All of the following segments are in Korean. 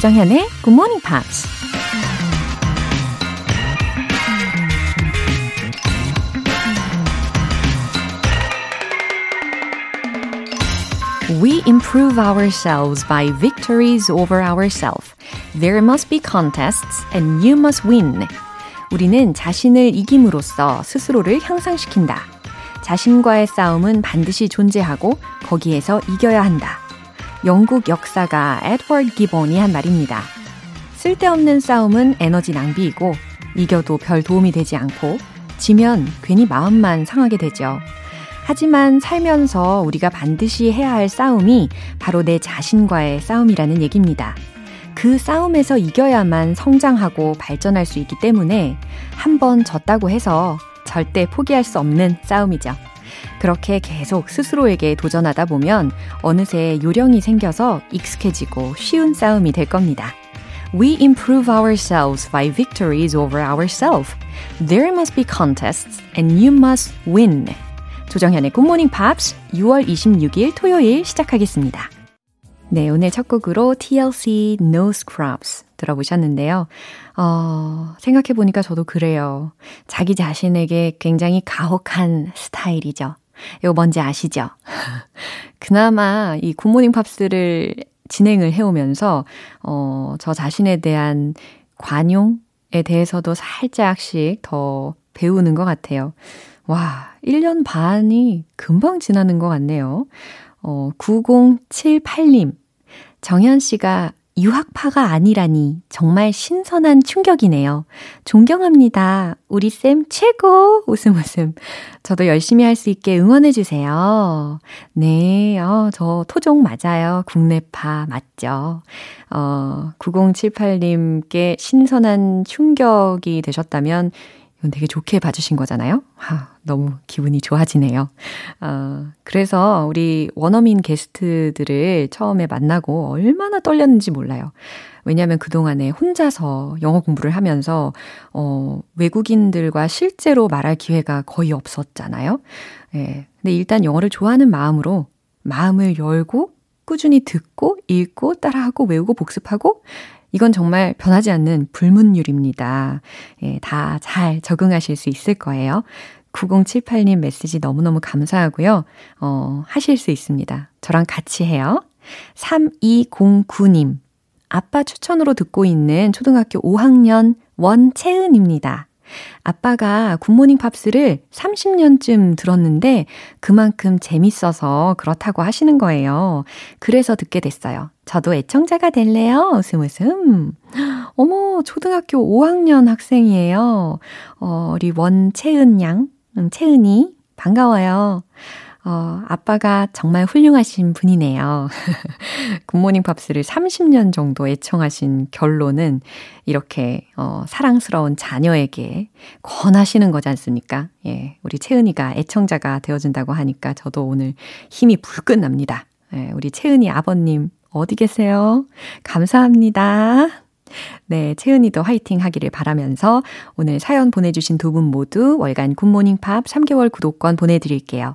조정현의 Good Morning Pops. We improve ourselves by victories over ourselves. There must be contests and you must win. 우리는 자신을 이김으로써 스스로를 향상시킨다. 자신과의 싸움은 반드시 존재하고 거기에서 이겨야 한다. 영국 역사가 에드워드 기본이 한 말입니다. 쓸데없는 싸움은 에너지 낭비이고 이겨도 별 도움이 되지 않고 지면 괜히 마음만 상하게 되죠. 하지만 살면서 우리가 반드시 해야 할 싸움이 바로 내 자신과의 싸움이라는 얘기입니다. 그 싸움에서 이겨야만 성장하고 발전할 수 있기 때문에 한 번 졌다고 해서 절대 포기할 수 없는 싸움이죠. 그렇게 계속 스스로에게 도전하다 보면 어느새 요령이 생겨서 익숙해지고 쉬운 싸움이 될 겁니다. We improve ourselves by victories over ourselves. There must be contests and you must win. 조정현의 Morning Pops 6월 26일 토요일 시작하겠습니다. 네, 오늘 첫 곡으로 TLC No Scrubs 들어보셨는데요. 어, 생각해보니까 저도 그래요. 자기 자신에게 굉장히 가혹한 스타일이죠. 이거 뭔지 아시죠? 그나마 이 굿모닝 팝스를 진행을 해오면서, 어, 저 자신에 대한 관용에 대해서도 살짝씩 더 배우는 것 같아요. 와, 1년 반이 금방 지나는 것 같네요. 어, 9078님. 정현 씨가 유학파가 아니라니 정말 신선한 충격이네요. 존경합니다. 우리 쌤 최고! 웃음 웃음. 저도 열심히 할 수 있게 응원해주세요. 네, 어, 저 토종 맞아요. 국내파 맞죠. 어, 9078님께 신선한 충격이 되셨다면 이건 되게 좋게 봐주신 거잖아요. 하, 너무 기분이 좋아지네요. 어, 그래서 우리 원어민 게스트들을 처음에 만나고 얼마나 떨렸는지 몰라요. 왜냐하면 그동안에 혼자서 영어 공부를 하면서, 어, 외국인들과 실제로 말할 기회가 거의 없었잖아요. 예. 근데 일단 영어를 좋아하는 마음으로 마음을 열고 꾸준히 듣고 읽고 따라하고 외우고 복습하고 이건 정말 변하지 않는 불문율입니다. 예, 다 잘 적응하실 수 있을 거예요. 9078님 메시지 너무너무 감사하고요. 어, 하실 수 있습니다. 저랑 같이 해요. 3209님. 아빠 추천으로 듣고 있는 초등학교 5학년 원채은입니다. 아빠가 굿모닝 팝스를 30년쯤 들었는데 그만큼 재밌어서 그렇다고 하시는 거예요. 그래서 듣게 됐어요. 저도 애청자가 될래요? 웃음 웃음. 어머, 초등학교 5학년 학생이에요. 어, 우리 원채은 양, 음, 채은이, 반가워요. 어, 아빠가 정말 훌륭하신 분이네요. 굿모닝 팝스를 30년 정도 애청하신 결론은 이렇게, 어, 사랑스러운 자녀에게 권하시는 거지 않습니까? 예, 우리 채은이가 애청자가 되어준다고 하니까 저도 오늘 힘이 불끈 납니다. 예, 우리 채은이 아버님, 어디 계세요? 감사합니다. 네, 채은이도 화이팅 하기를 바라면서 오늘 사연 보내주신 두 분 모두 월간 Good Morning Pops 3개월 구독권 보내드릴게요.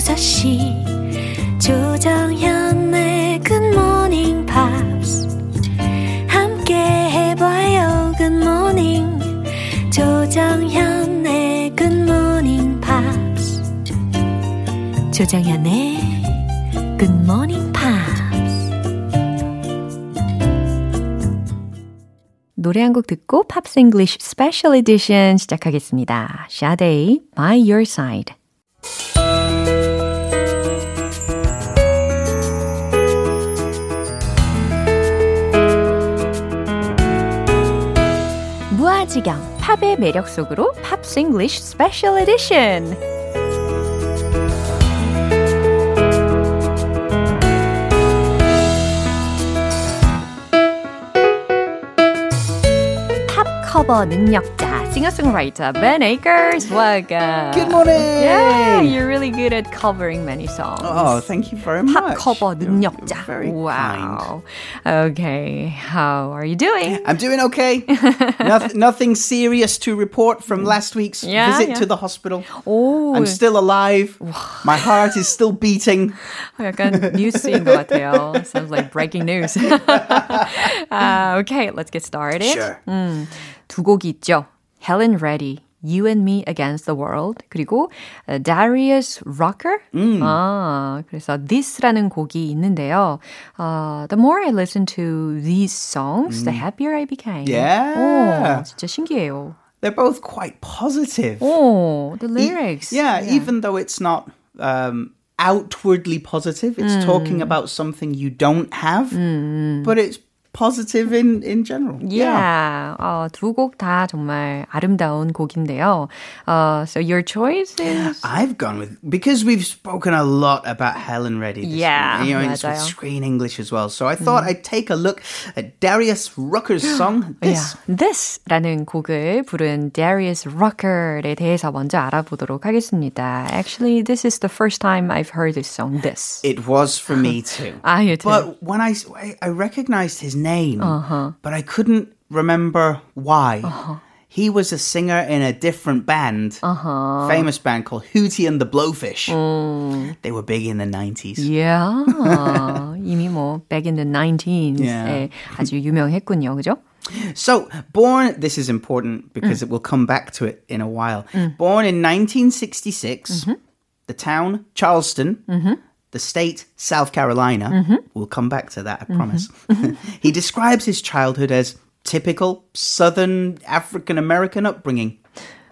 6시. 조정현의 Good Morning Pops 함께 해봐요 good morning 조정현의 Good Morning Pops 조정현의 Good Morning Pops 노래 한 곡 듣고 Pops English special edition 시작하겠습니다. Sade By Your Side 지경 팝의 매력 속으로 Pops English special edition 팝 커버 능력자. singer-songwriter Ben Akers. Welcome. Good morning. Yeah, you're really good at covering many songs. Oh, thank you very 팝 much. 커버 You're- 능력자. you're very kind. wow. Okay, how are you doing? I'm doing okay. Noth- nothing serious to report from last week's Yeah, visit yeah. to the hospital. 오, I'm still alive. My heart is still beating. 약간 뉴스인 것 같아요. Sounds like breaking news. uh, okay, let's get started. Sure. 두 곡이 있죠. Helen Reddy, You and Me Against the World, 그리고 uh, Darius Rucker. 아, 그래서 This라는 곡이 있는데요. Uh, the more I listen to these songs, the happier I became. Yeah. 오, 진짜 신기해요. They're both quite positive. 오, the E- lyrics. yeah, even though it's not um, outwardly positive, it's talking about something you don't have, but it's positive in, in general. Yeah, 어, 두곡 다 정말 아름다운 곡인데요. Uh, so your choice is I've gone with because we've spoken a lot about Helen Reddy. This Yeah, week, you know, it's with 맞아요. screen English as well. So I thought I'd take a look at Darius Rucker's song. This. Yeah, This라는 곡을 부른 Darius Rucker에 대해서 먼저 알아보도록 하겠습니다. Actually, this is the first time I've heard this song. This. It was for me too. 아, you too. But when I, I, I recognized his name, but I couldn't remember why. He was a singer in a different band, famous band called Hootie and the Blowfish. They were big in the 90s. Yeah, 이미 뭐 back in the 19s Yeah. 에 아주 유명했군요, 그죠? So, born, this is important because it will come back to it in a while. Born in 1966, the town, Charleston, The state, South Carolina. We'll come back to that, I promise. he describes his childhood as typical Southern African American upbringing.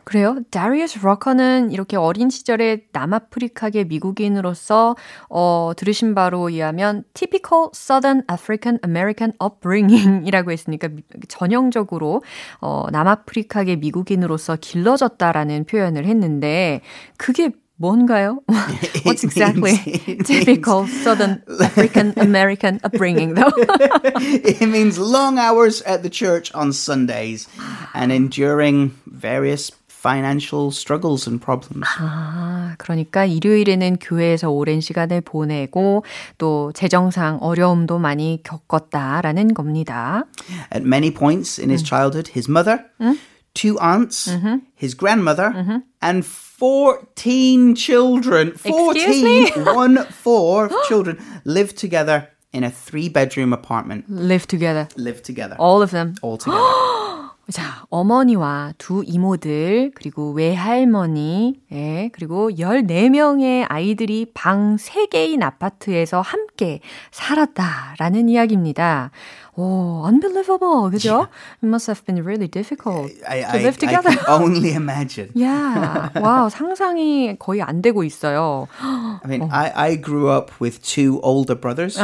그래요. 다리우스 러커는 이렇게 어린 시절에 남아프리카계 미국인으로서 어, 들으신 바로 의하면 typical Southern African American upbringing이라고 했으니까 미- 전형적으로 어, 남아프리카계 미국인으로서 길러졌다라는 표현을 했는데 그게 뭔가요? What's exactly means- it typical Southern African American upbringing though? it means long hours at the church on Sundays and enduring various financial struggles and problems. 아, 그러니까 일요일에는 교회에서 오랜 시간을 보내고 또 재정상 어려움도 많이 겪었다라는 겁니다. At many points in his childhood, his mother, two aunts, his grandmother, and 14 children, 14, Excuse me? one, four children live together in a three bedroom apartment. Live together. Live together. All of them. All together. 자, 어머니와 두 이모들, 그리고 외할머니, 예, 그리고 14명의 아이들이 방 3개인 아파트에서 함께 살았다라는 이야기입니다. 오, unbelievable. 그죠? It must have been really difficult I, to I, live I together. can only imagine. Yeah. 와우, 상상이 거의 안 되고 있어요. I mean, I, I grew up with two older brothers.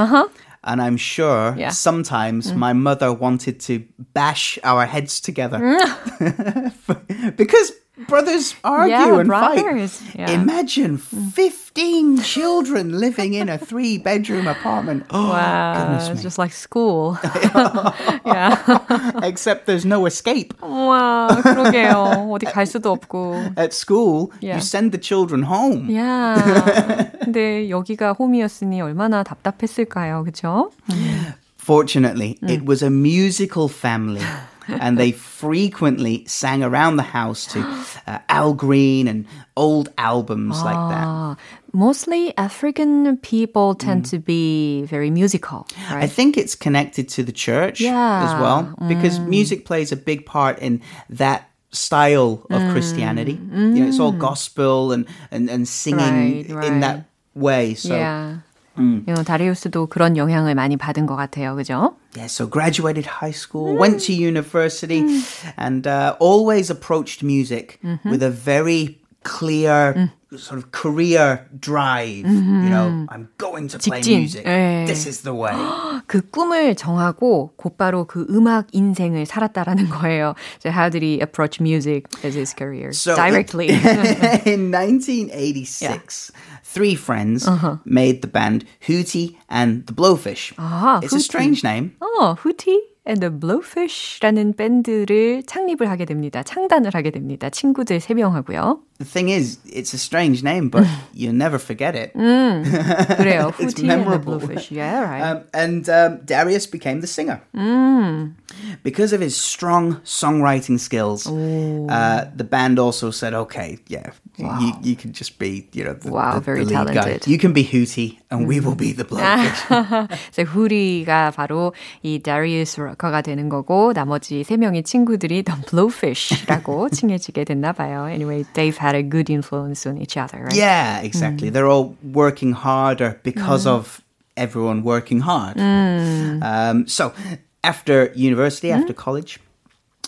And I'm sure Yeah. sometimes mm. my mother wanted to bash our heads together. Mm. because brothers argue Yeah, and brothers. fight. Yeah. Imagine 15 children living in a three bedroom apartment. Oh, Wow, goodness it's me. just like school. yeah. Except there's no escape. 와, 그러게요. 어디 갈 수도 없고. At school, Yeah. you send the children home. 야. 근데 여기가 홈이었으니 얼마나 답답했을까요. 그죠? Fortunately, it was a musical family. and they frequently sang around the house to uh, Al Green and old albums like that. Ah, mostly African people tend mm. to be very musical, I think it's connected to the church as well because mm. music plays a big part in that style of mm, Christianity. You know, it's all gospel and and, and singing Right, in that way. So yeah. 음, 다리우스도 그런 영향을 많이 받은 것 같아요. 그죠? yeah, so graduated high school, went to university, and uh, always approached music with a very clear sort of career drive. You know, I'm going to play 직진. music. 예. This is the way. 그 꿈을 정하고 곧바로 그 음악 인생을 살았다라는 거예요. So how did he approach music as his career? So- Directly. in 1986, three friends made the band Hootie and the Blowfish. Ah, it's a Hootie. strange name. 어, 후티? and the Blowfish라는 밴드를 창립을 하게 됩니다. 창단을 하게 됩니다. 친구들 3명하고요. The thing is, it's a strange name, but you never forget it. 음, 그래요. It's Hootie and the memorable. Blowfish. Yeah, right. Um, and um, Darius became the singer. Because of his strong songwriting skills, uh, the band also said, okay, yeah, you, you can just be, you know, the, Wow, the, very the lead guy. talented. You can be Hootie, and we will be the Blowfish. 그래서 후리가 바로 이 Darius Rucker가 되는 거고 나머지 세 명의 친구들이 The Blowfish라고 칭해지게 됐나 봐요. Anyway, they've had a good influence on each other, right? yeah, exactly. Mm. They're all working harder because mm. of everyone working hard. Mm. Um, so, after university, after college,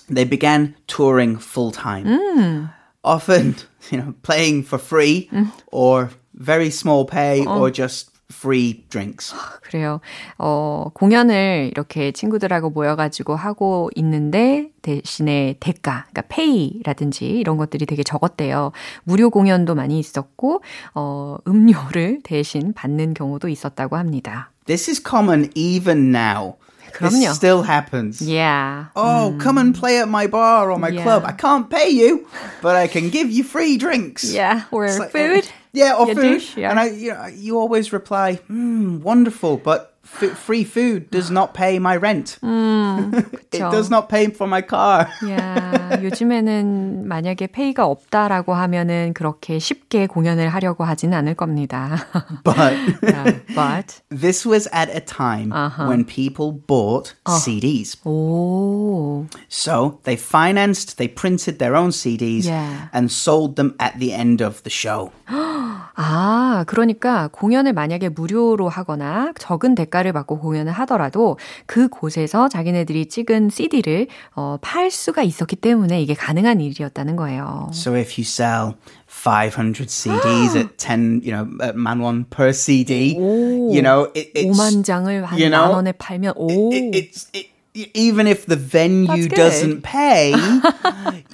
they began touring full time. Often, you know, playing for free or very small pay oh. or just free drinks. 그래요. 어, 공연을 이렇게 친구들하고 모여가지고 하고 있는데 대신에 대가, 그러니까 페이라든지 이런 것들이 되게 적었대요. 무료 공연도 많이 있었고, 어, 음료를 대신 받는 경우도 있었다고 합니다. This is common even now. 그럼요. This still happens. Yeah. Oh, come and play at my bar or my Yeah. club. I can't pay you, but I can give you free drinks. Yeah, or It's like, food. Yeah, or Your food. dish, yeah. And I, you, know, you always reply, mm, wonderful, but f- free food does not pay my rent. it 그쵸. does not pay for my car. 야, 요즘에는 만약에 페이가 없다라고 하면은 그렇게 쉽게 공연을 하려고 하지는 않을 겁니다. But Yeah, but this was at a time Uh-huh. when people bought Oh. CDs. 오, So they financed, they printed their own CDs Yeah. and sold them at the end of the show. 아, 그러니까 공연을 만약에 무료로 하거나 적은 대가 를 받고 공연을 하더라도 그 곳에서 자기네들이 찍은 CD를 어, 팔 수가 있었기 때문에 이게 가능한 일이었다는 거예요. So if you sell 500 CDs at 10, you know, at man one per CD, you know, it, it's, 5만 장을 한 you 만 know, 원에 팔면 오, it, it's, it, even if the venue doesn't pay,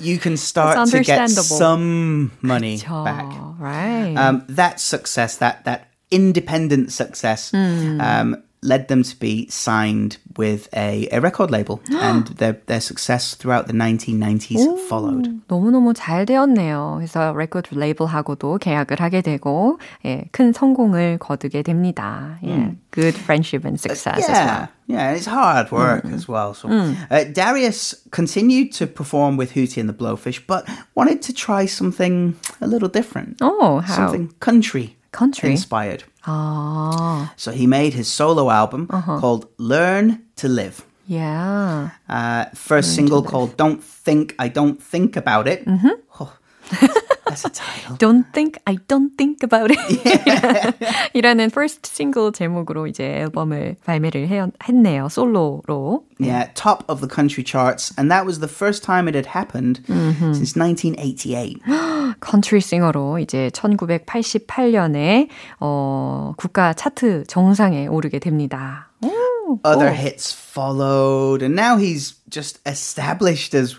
you can start to get some money 그쵸, back. right? Um, that success, that that independent success, Hmm. um, led them to be signed with a, a record label, and their their success throughout the 1990s followed. 너무너무 잘 되었네요. 그래서 레코드 레이블하고도 계약을 하게 되고 예, 큰 성공을 거두게 됩니다. 예, good friendship and success as well. Yeah, yeah, and it's hard work as well. So uh, Darius continued to perform with Hootie and the Blowfish, but wanted to try something a little different, Oh, how? something country Country? inspired. 아, So he made his solo album called "Learn to Live." yeah. Uh, first single called "Don't Think I Don't Think About It." Oh, that's a title. Don't think, I don't think about it. 이라는 first single 제목으로 이제 앨범을 발매를 해, 했네요. 솔로로. Yeah, top of the country charts, and that was the first time it had happened since 1988. 컨트리 싱어로 이제 1988년에 어, 국가 차트 정상에 오르게 됩니다. 오, Other 오. hits followed, and now he's just established as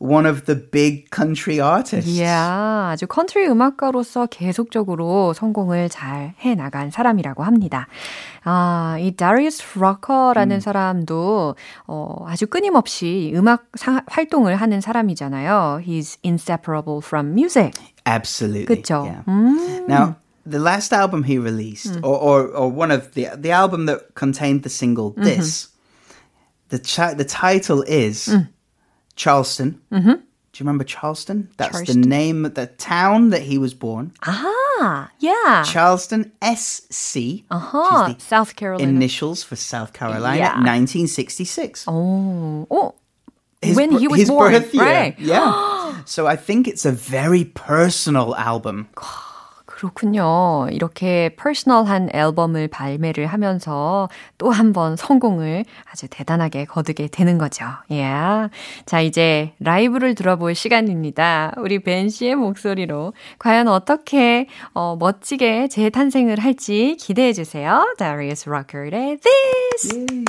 one of the big country artists. 이야, 아주 컨트리 음악가로서 계속적으로 성공을 잘 해나간 사람이라고 합니다. 아, 이 Darius Rucker라는 사람도 어, 아주 끊임없이 음악 사, 활동을 하는 사람이잖아요. He's inseparable from music. Absolutely. 그쵸? Yeah. 음. Now, the last album he released, or, or or one of the the album that contained the single "This," the cha- the title is Charleston. Mm-hmm. Do you remember Charleston? That's Charleston. the name, of the town that he was born. Ah, yeah. Charleston, SC. Uh huh. South Carolina. Initials for South Carolina, yeah. 1966. Oh. oh. His, when he was born, right? Year. Yeah. so I think it's a very personal album. God. 그렇군요. 이렇게 퍼스널한 앨범을 발매를 하면서 또 한 번 성공을 아주 대단하게 거두게 되는 거죠. Yeah. 자, 이제 라이브를 들어볼 시간입니다. 우리 벤 씨의 목소리로 과연 어떻게 어, 멋지게 재탄생을 할지 기대해 주세요. Darius Rucker의 This!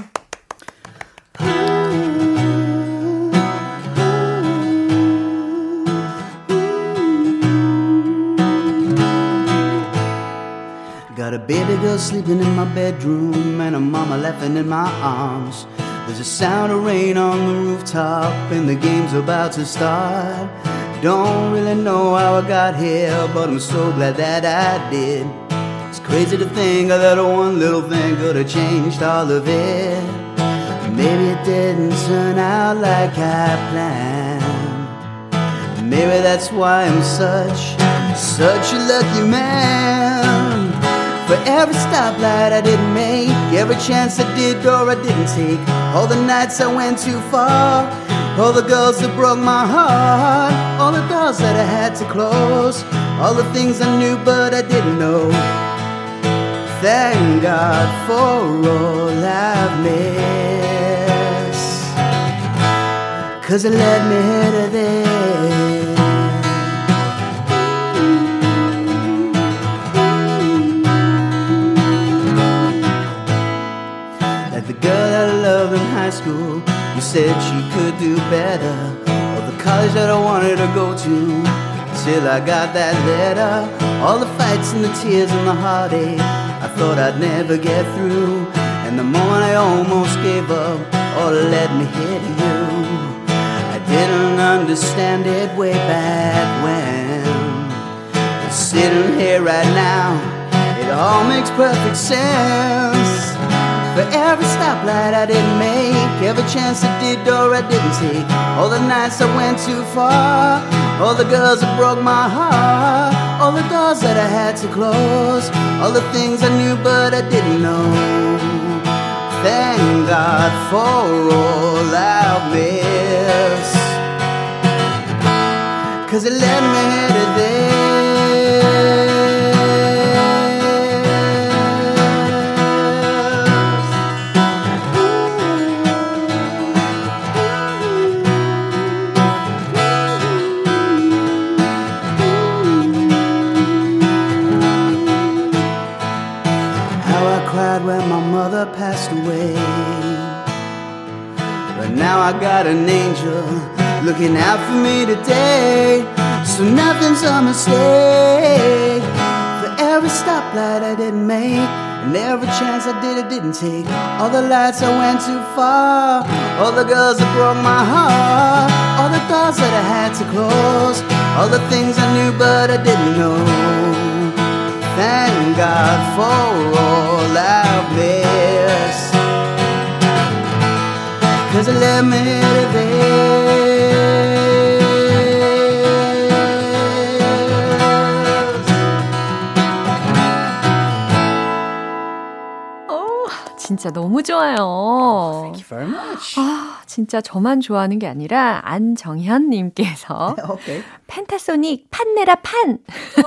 Got a baby girl sleeping in my bedroom and a mama laughing in my arms. There's a sound of rain on the rooftop, and the game's about to start. Don't really know how I got here, but I'm so glad that I did. It's crazy to think that one little thing could have changed all of it. Maybe it didn't turn out like I planned. Maybe that's why I'm such, such a lucky man. For every stoplight I didn't make, every chance I did or I didn't take, all the nights I went too far, all the girls that broke my heart, all the doors that I had to close, all the things I knew but I didn't know. Thank God for all I've missed, cause it led me here to this. In high school You said she could do better. Or the college that I wanted to go to. Till I got that letter. All the fights and the tears and the heartache. I thought I'd never get through. And the moment I almost gave up, all led me here to you. I didn't understand it way back when. But sitting here right now, it all makes perfect sense. For every stoplight I didn't make, every chance I did or I didn't take, all the nights I went too far, all the girls that broke my heart, all the doors that I had to close, all the things I knew but I didn't know. Thank God for all I've missed, cause it led me here today. I got an angel looking out for me today. So nothing's a mistake. For every stoplight I didn't make, and every chance I did, I didn't take. All the lights I went too far, all the girls that broke my heart, all the doors that I had to close, all the things I knew but I didn't know. Thank God for all I've missed. Cause it led me 진짜 너무 좋아요. Thank you very much. 아, 진짜 저만 좋아하는 게 아니라 안정현 님께서 okay. 펜타소닉 판내라 판.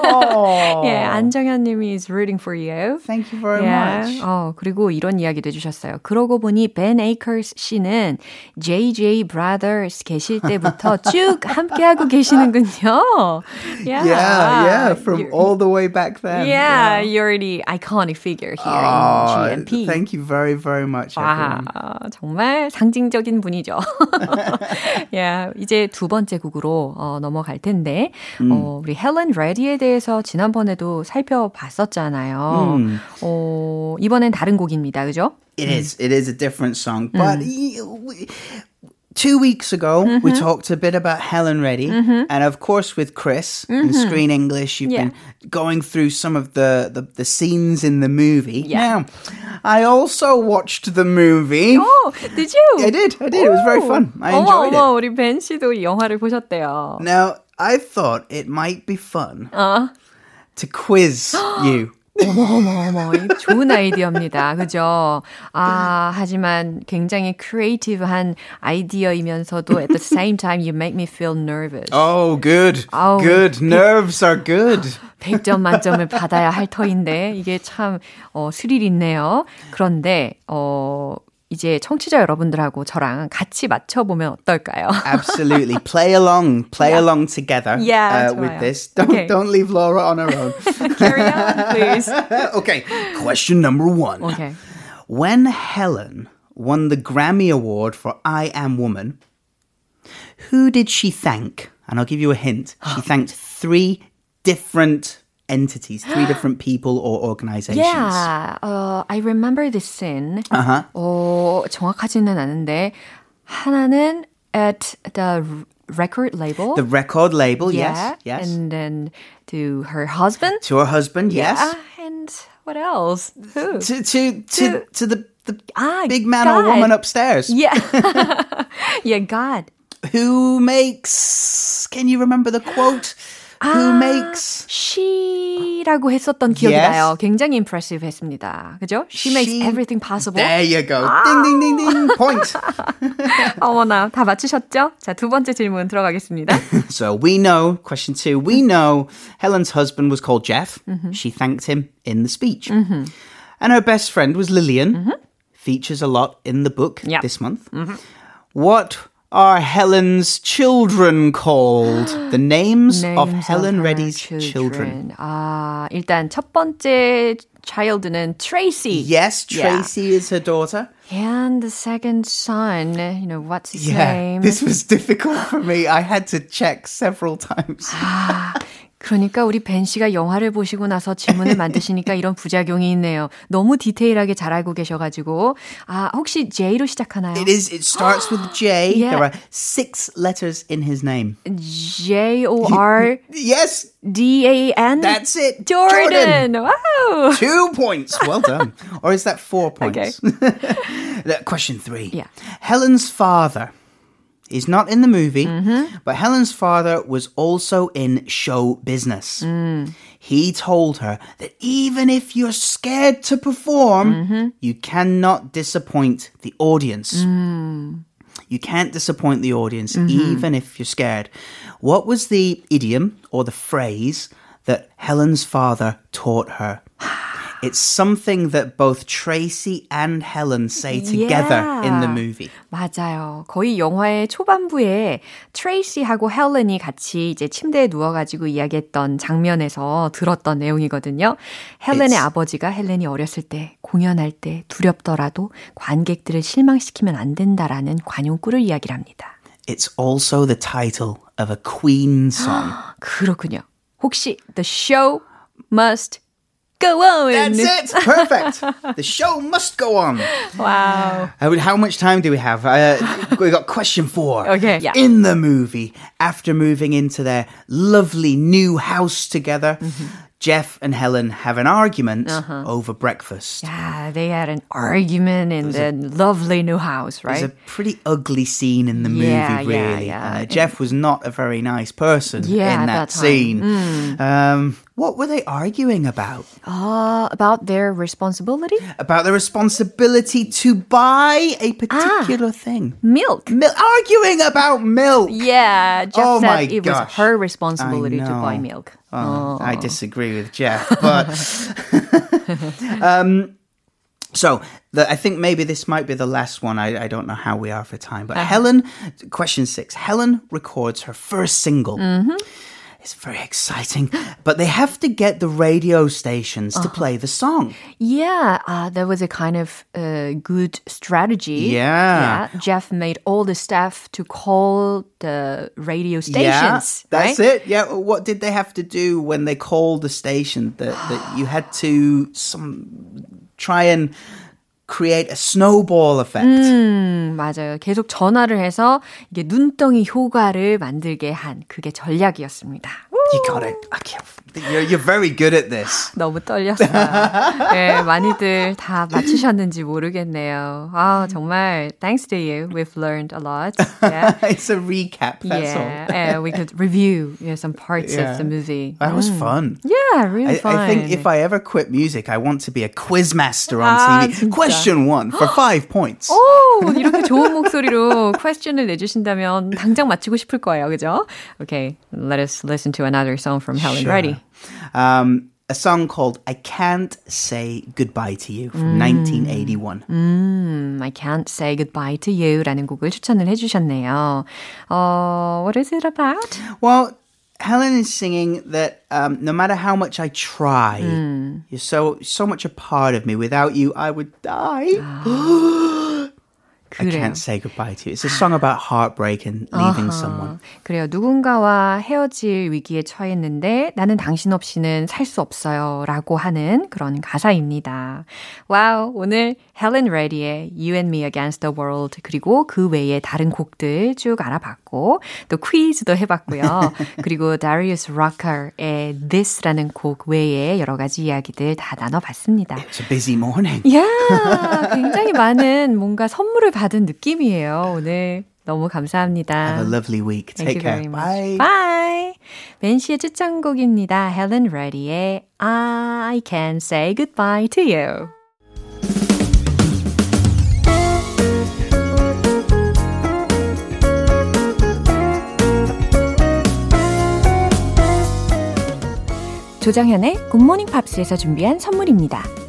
Oh, 예, 안정현 님이 is rooting for you. thank you very 예. much. 어, 그리고 이런 이야기도 해 주셨어요. 그러고 보니 벤 에이커스 씨는 JJ Brothers 계실 때부터 쭉 함께 하고 계시는군요. Yeah, Yeah, yeah, from You're- all the way back then. Yeah, you're the iconic figure here Oh, in GMP. thank you very, very much, 와, everyone. 정말 상징적인 분이죠. yeah, 이제 두 번째 곡으로 어, 넘어갈 텐데, 어, 우리 헬렌 레디에 대해서 지난번에도 살펴봤었잖아요. 음. 어, 이번엔 다른 곡입니다. 그죠? It is. It is a different song, but y- we- two weeks ago we talked a bit about Helen Reddy, and of course with Chris in Screen English, you've Yeah. been going through some of the, the the scenes in the movie. Yeah. Now, I also watched the movie. Oh, did you? I did. I did. It was very fun. I enjoyed 어머, 어머, it. 우리 벤 씨도 이 영화를 보셨대요. Now, I thought it might be fun 어. to quiz you. 어머, 어머, 어머. 이 좋은 아이디어입니다. 그죠? 아, 하지만 굉장히 크리에이티브한 아이디어이면서도 at the same time you make me feel nervous. Oh, good. Oh, good. Nerves are good. 100점 만점을 받아야 할 터인데 이게 참 어, 스릴 있네요. 그런데 어 이제 청취자 여러분들하고 저랑 같이 맞춰 보면 어떨까요? Absolutely. Play along. Play along together Yeah, uh, with 좋아요. this. Don't, Okay. don't leave Laura on her own. Carry on, please. okay. Question number one. Okay. When Helen won the Grammy Award for I Am Woman, who did she thank? And I'll give you a hint. She thanked three different entities, three different people or organizations. Yeah, uh, I remember this scene. Uh-huh. 어, 정확하지는 않은데 하나는 at the record label. The record label, yeah, yes, yes. And then to her husband. to her husband, yes. Yeah, and what else? Who? To to to to the the Ah, big man or God. woman upstairs. Yeah. yeah, God. Who makes? Can you remember the quote? Who makes? she라고 했었던 기억이 Yes. 나요. 굉장히 impressive 했습니다. 그죠? She makes She- everything possible. There you go. Ding ding ding ding. Point. 어머나, 다 맞추셨죠? 자, 두 번째 질문 들어가겠습니다. So we know, question two, we know Helen's husband was called Jeff. She thanked him in the speech. And her best friend was Lillian. Features a lot in the book Yeah. this month. What are Helen's children called? The names, of Names Helen her Reddy's children. 아, 일단 첫 번째 child는 Tracy. Yes, Yeah. Tracy is her daughter. And the second son, you know, what's his Yeah, name? this was difficult for me. I had to check several times. 그러니까 우리 벤 씨가 영화를 보시고 나서 질문을 만드시니까 이런 부작용이 있네요. 너무 디테일하게 잘 알고 계셔가지고. 아, 혹시 J로 시작하나요? It is. It starts with J. Yeah. There are six letters in his name. J-O-R-D-A-N? Yes, that's it. Jordan! Wow! Two points. Well done. or is that four points? That- Question three. Yeah. Helen's father is not in the movie, Mm-hmm. but Helen's father was also in show business. Mm. He told her that even if you're scared to perform, Mm-hmm. you cannot disappoint the audience. Mm. You can't disappoint the audience, Mm-hmm. even if you're scared. What was the idiom or the phrase that Helen's father taught her? It's something that both Tracy and Helen say together in the Yeah. movie. 맞아요. 거의 영화의 초반부에 트레이시하고 헬렌이 같이 이제 침대에 누워가지고 이야기했던 장면에서 들었던 내용이거든요. 헬렌의 It's- 아버지가 헬렌이 어렸을 때 공연할 때 두렵더라도 관객들을 실망시키면 안 된다라는 관용구를 이야기를 합니다. It's also the title of a Queen song. 그렇군요. 혹시 The show must go on. That's it. Perfect. the show must go on. Wow. Uh, How much time do we have? Uh, we got question four. Okay, yeah. In the movie, after moving into their lovely new house together, Jeff and Helen have an argument over breakfast. Yeah, they had an argument in the lovely new house, right? It's a pretty ugly scene in the movie, Yeah, yeah, really. yeah. Uh, Jeff was not a very nice person Yeah, in that, that time. scene. Um, what were they arguing about? Uh, about their responsibility? About the responsibility to buy a Ah. particular thing. Milk. Mil- arguing about milk. Yeah, Jeff Oh my said it was her responsibility to buy milk. Oh, I disagree with Jeff, but um, so the, I think maybe this might be the last one. I, I don't know how we are for time, but Helen, question six. Helen records her first single. It's very exciting, but they have to get the radio stations to play the song. Yeah, uh, that was a kind of uh, good strategy. Yeah. yeah. Jeff made all the staff to call the radio stations. yeah, that's right? it. Yeah, what did they have to do when they called the station? That that you had to some try and create a snowball effect. 음, 맞아요. 계속 전화를 해서 이게 눈덩이 효과를 만들게 한 그게 전략이었습니다. You got it. I can't, you're, you're very good at this. 너무 떨렸어요. 네, 많이들 다 맞추셨는지 모르겠네요. 아, 정말 thanks to you, we've learned a lot. Yeah. it's a recap. That's yeah, all. and we could review you know, some parts Yeah. of the movie. That was fun. Yeah, really I, fun. I think if I ever quit music, I want to be a quiz master on 아, TV. 진짜. Question one for five points. 오, 이렇게 좋은 목소리로 퀘스천을 내주신다면 당장 맞히고 싶을 거예요, 그죠? Okay, let us listen to another song from Helen Sure. Reddy. Um, a song called I Can't Say Goodbye to You from 1981. 음, I Can't Say Goodbye to You라는 곡을 추천을 해주셨네요. 어, what is it about? Well, Helen is singing that um, no matter how much I try, Hmm. you're so so much a part of me. Without you, I would die. I can't say goodbye to you. It's a song about heartbreak and leaving uh-huh. someone. 그래요. 누군가와 헤어질 위기에 처했는데 나는 당신 없이는 살 수 없어요. 라고 하는 그런 가사입니다. 와우. 오늘 Helen Reddy의 You and Me Against the World 그리고 그 외에 다른 곡들 쭉 알아봤고 또 퀴즈도 해봤고요. 그리고 Darius Rucker의 This라는 곡 외에 여러 가지 이야기들 다 나눠봤습니다. It's a busy morning. Yeah, 굉장히 많은 뭔가 선물을 받은 느낌이에요. 오늘 너무 감사합니다. Have a lovely week. Take care. Bye. Bye. 벤 씨의 추천곡입니다. Helen Reddy의 I Can Say Goodbye to You. 조정현의 Good Morning Pops에서 준비한 선물입니다.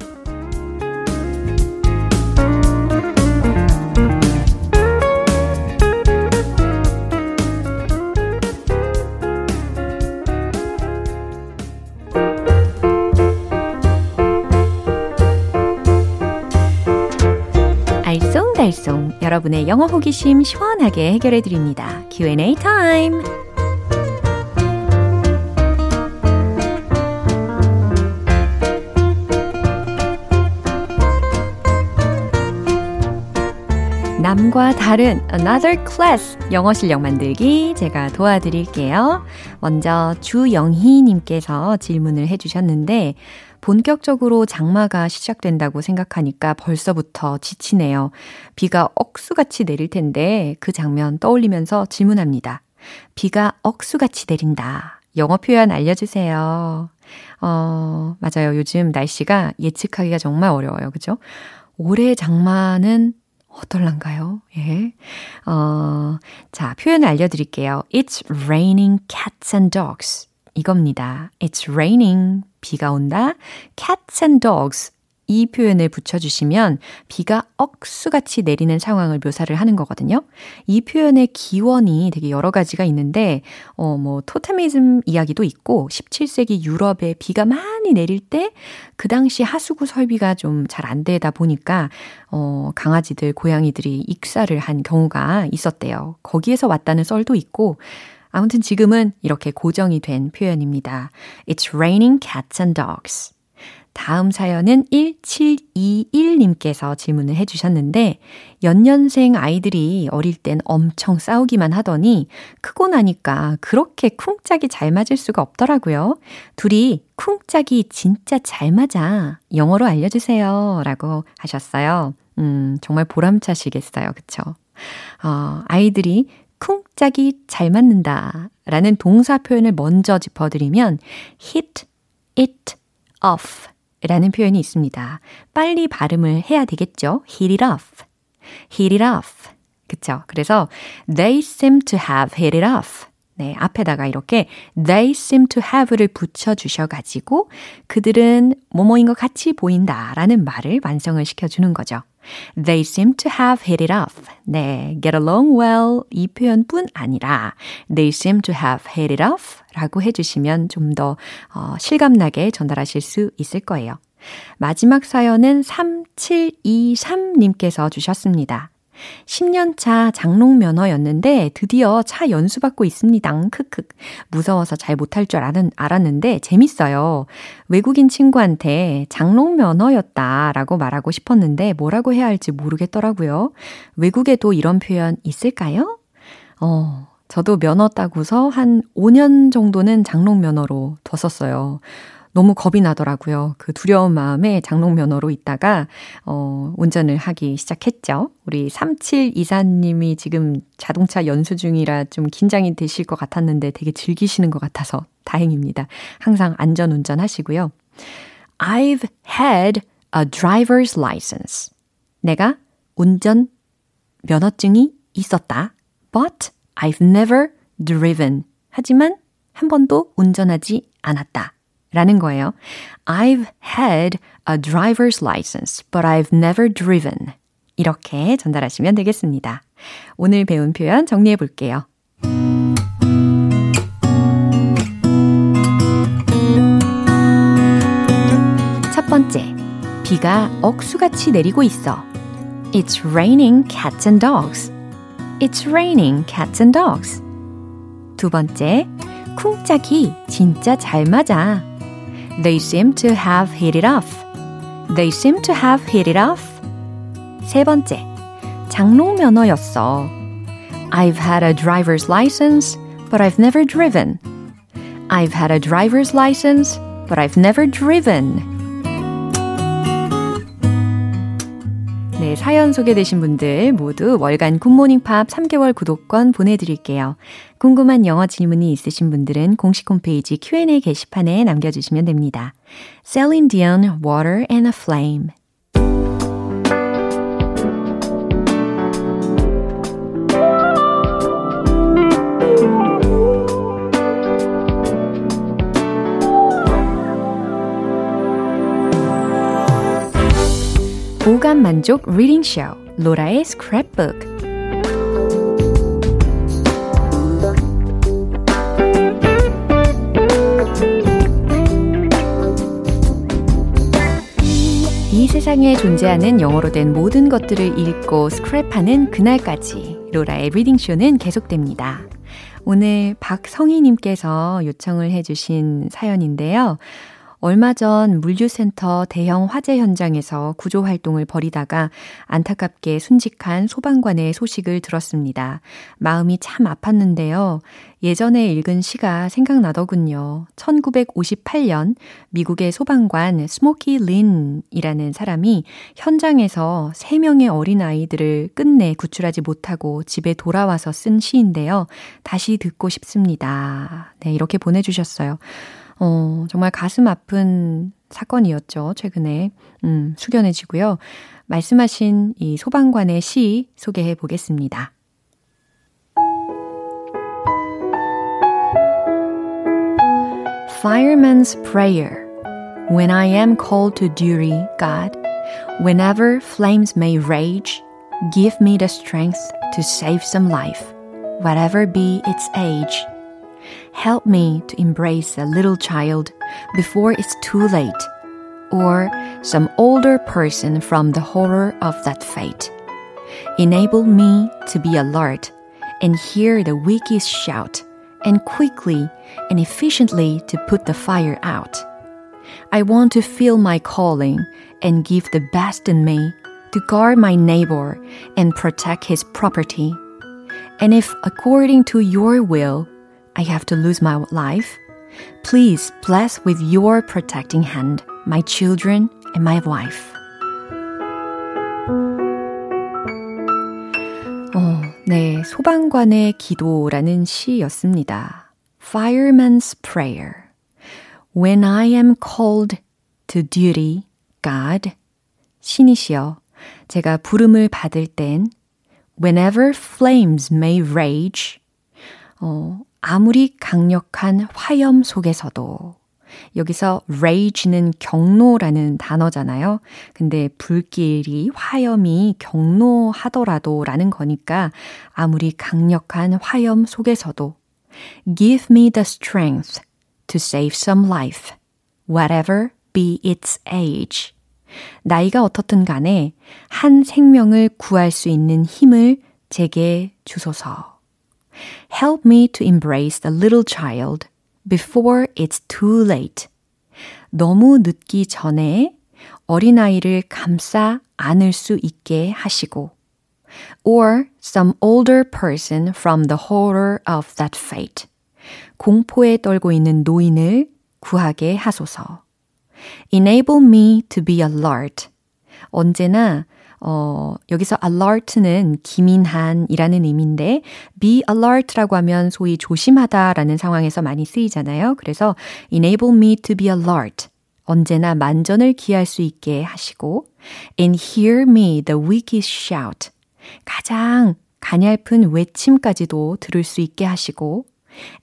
알쏭달쏭 여러분의 영어 호기심 시원하게 해결해 드립니다. Q&A 타임. 남과 다른 another class 영어 실력 만들기 제가 도와드릴게요. 먼저 주영희 님께서 질문을 해 주셨는데 본격적으로 장마가 시작된다고 생각하니까 벌써부터 지치네요. 비가 억수같이 내릴 텐데 그 장면 떠올리면서 질문합니다. 비가 억수같이 내린다. 영어 표현 알려주세요. 어, 맞아요. 요즘 날씨가 예측하기가 정말 어려워요. 그죠? 올해 장마는 어떨란가요? 예. 어, 자, 표현 알려드릴게요. It's raining cats and dogs. 이겁니다. It's raining. 비가 온다. Cats and dogs. 이 표현을 붙여주시면 비가 억수같이 내리는 상황을 묘사를 하는 거거든요. 이 표현의 기원이 되게 여러 가지가 있는데, 어, 뭐, 토테미즘 이야기도 있고, 17세기 유럽에 비가 많이 내릴 때, 그 당시 하수구 설비가 좀 잘 안 되다 보니까, 어, 강아지들, 고양이들이 익사를 한 경우가 있었대요. 거기에서 왔다는 썰도 있고, 아무튼 지금은 이렇게 고정이 된 표현입니다. It's raining cats and dogs. 다음 사연은 1721님께서 질문을 해주셨는데, 연년생 아이들이 어릴 땐 엄청 싸우기만 하더니, 크고 나니까 그렇게 쿵짝이 잘 맞을 수가 없더라고요. 둘이 쿵짝이 진짜 잘 맞아. 영어로 알려주세요. 라고 하셨어요. 음, 정말 보람차시겠어요. 그쵸? 어, 아이들이 쿵짝이 잘 맞는다 라는 동사 표현을 먼저 짚어드리면 hit it off 라는 표현이 있습니다. 빨리 발음을 해야 되겠죠? hit it off. hit it off. 그쵸? 그래서 they seem to have hit it off. 네, 앞에다가 이렇게 they seem to have를 붙여 주셔 가지고 그들은 뭐뭐인 것 같이 보인다라는 말을 완성을 시켜 주는 거죠. They seem to have hit it off. 네, get along well 이 표현뿐 아니라 they seem to have hit it off 라고 해주시면 좀 더 어, 실감나게 전달하실 수 있을 거예요. 마지막 사연은 3723님께서 주셨습니다. 10년차 장롱 면허였는데 드디어 차 연수받고 있습니다. 크크. 무서워서 잘 못할 줄 알았, 알았는데 재밌어요. 외국인 친구한테 장롱 면허였다라고 말하고 싶었는데 뭐라고 해야 할지 모르겠더라고요. 외국에도 이런 표현 있을까요? 어, 저도 면허 따고서 한 5년 정도는 장롱 면허로 뒀었어요. 너무 겁이 나더라고요. 그 두려운 마음에 장롱 면허로 있다가 어 운전을 하기 시작했죠. 우리 3724님이 지금 자동차 연수 중이라 좀 긴장이 되실 것 같았는데 되게 즐기시는 것 같아서 다행입니다. 항상 안전 운전하시고요. I've had a driver's license. 내가 운전 면허증이 있었다. But I've never driven. 하지만 한 번도 운전하지 않았다. 라는 거예요. I've had a driver's license, but I've never driven. 이렇게 전달하시면 되겠습니다. 오늘 배운 표현 정리해 볼게요. 첫 번째, 비가 억수같이 내리고 있어. It's raining cats and dogs. It's raining cats and dogs. 두 번째, 쿵짝이 진짜 잘 맞아. They seem to have hit it off. They seem to have hit it off. 세 번째, 장롱 면허였어. I've had a driver's license, but I've never driven. I've had a driver's license, but I've never driven. 사연 소개되신 분들 모두 월간 굿모닝 팝 3개월 구독권 보내드릴게요. 궁금한 영어 질문이 있으신 분들은 공식 홈페이지 Q&A 게시판에 남겨주시면 됩니다. Celine Dion, Water and a Flame 오감 만족 reading 쇼 로라의 스크랩북 이 세상에 존재하는 영어로 된 모든 것들을 읽고 스크랩하는 그날까지 로라의 reading 쇼는 계속됩니다. 오늘 박성희님께서 요청을 해주신 사연인데요. 얼마 전 물류센터 대형 화재 현장에서 구조 활동을 벌이다가 안타깝게 순직한 소방관의 소식을 들었습니다. 마음이 참 아팠는데요. 예전에 읽은 시가 생각나더군요. 1958년 미국의 소방관 스모키 린이라는 사람이 현장에서 3명의 어린아이들을 끝내 구출하지 못하고 집에 돌아와서 쓴 시인데요. 다시 듣고 싶습니다. 네, 이렇게 보내주셨어요. 어, 정말 가슴 아픈 사건이었죠, 최근에. 음, 숙연해지고요. 말씀하신 이 소방관의 시 소개해 보겠습니다. Fireman's Prayer. When I am called to duty, God, whenever flames may rage, give me the strength to save some life, whatever be its age. Help me to embrace a little child before it's too late, or some older person from the horror of that fate. Enable me to be alert and hear the weakest shout, and quickly and efficiently to put the fire out. I want to feel my calling and give the best in me to guard my neighbor and protect his property. And if, according to your will, I have to lose my life, please bless with your protecting hand my children and my wife. 어, 네, 소방관의 기도라는 시였습니다. Fireman's Prayer. When I am called to duty, God, 신이시여, 제가 부름을 받을 땐, whenever flames may rage, 어, 아무리 강력한 화염 속에서도 여기서 rage는 경로라는 단어잖아요. 근데 불길이 화염이 경로하더라도 라는 거니까 아무리 강력한 화염 속에서도 give me the strength to save some life, whatever be its age. 나이가 어떻든 간에 한 생명을 구할 수 있는 힘을 제게 주소서. Help me to embrace the little child before it's too late. 너무 늦기 전에 어린아이를 감싸 안을 수 있게 하시고 or some older person from the horror of that fate. 공포에 떨고 있는 노인을 구하게 하소서. Enable me to be alert. 언제나 어, 여기서 alert는 기민한이라는 의미인데 be alert라고 하면 소위 조심하다라는 상황에서 많이 쓰이잖아요. 그래서 enable me to be alert. 언제나 만전을 기할 수 있게 하시고 and hear me the weakest shout. 가장 가냘픈 외침까지도 들을 수 있게 하시고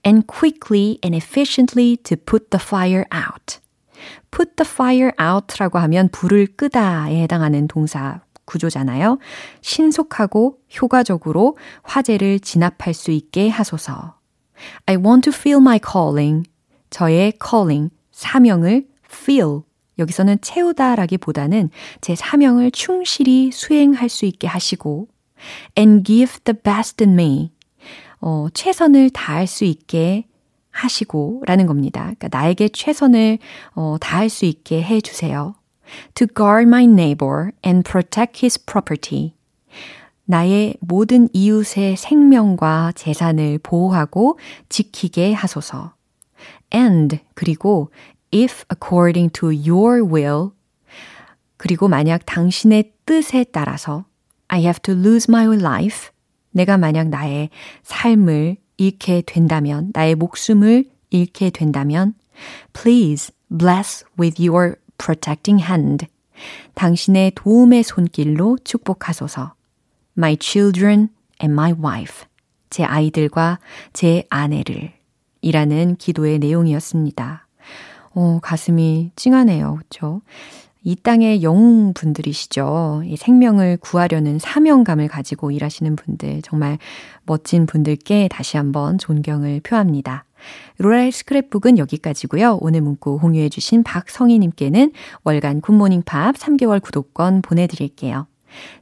and quickly and efficiently to put the fire out. put the fire out라고 하면 불을 끄다에 해당하는 동사 구조잖아요. 신속하고 효과적으로 화제를 진압할 수 있게 하소서. I want to feel my calling. 저의 calling, 사명을 feel. 여기서는 채우다라기보다는 제 사명을 충실히 수행할 수 있게 하시고 and give the best in me. 어, 최선을 다할 수 있게 하시고 라는 겁니다. 그러니까 나에게 최선을 어, 다할 수 있게 해 주세요. To guard my neighbor and protect his property. 나의 모든 이웃의 생명과 재산을 보호하고 지키게 하소서. And 그리고 if according to your will 그리고 만약 당신의 뜻에 따라서 I have to lose my life 내가 만약 나의 삶을 잃게 된다면 나의 목숨을 잃게 된다면 please bless with your protecting hand 당신의 도움의 손길로 축복하소서 my children and my wife 제 아이들과 제 아내를 이라는 기도의 내용이었습니다. 어, 가슴이 찡하네요. 그렇죠? 이 땅의 영웅분들이시죠. 이 생명을 구하려는 사명감을 가지고 일하시는 분들, 정말 멋진 분들께 다시 한번 존경을 표합니다. 로라의 스크랩북은 여기까지고요. 오늘 문구 공유해 주신 박성희님께는 월간 굿모닝 팝 3개월 구독권 보내드릴게요.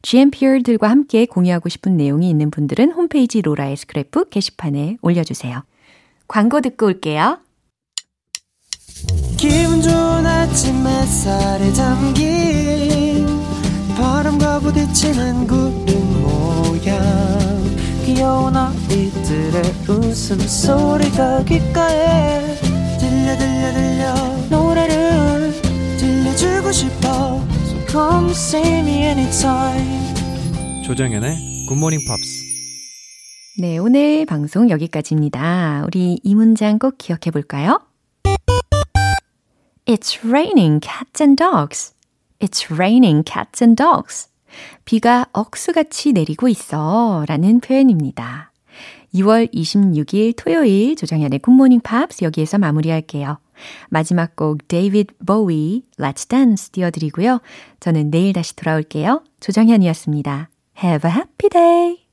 GMPR들과 함께 공유하고 싶은 내용이 있는 분들은 홈페이지 로라의 스크랩북 게시판에 올려주세요. 광고 듣고 올게요. 기분 좋은 아침 햇살에 담긴 바람과 부딪히는 구름 모양 귀여운 아이들의 웃음소리가 귓가에 들려 들려 들려 노래를 들려주고 싶어 So come see me anytime 조정현의 Good Morning Pops 네, 오늘 방송 여기까지입니다. 우리 이 문장 꼭 기억해 볼까요? It's raining cats and dogs. It's raining cats and dogs. 비가 억수같이 내리고 있어. 라는 표현입니다. 2월 26일 토요일 조정현의 Good Morning Pops 여기에서 마무리할게요. 마지막 곡 데이비드 보위 Let's Dance 띄워드리고요. 저는 내일 다시 돌아올게요. 조정현이었습니다. Have a happy day!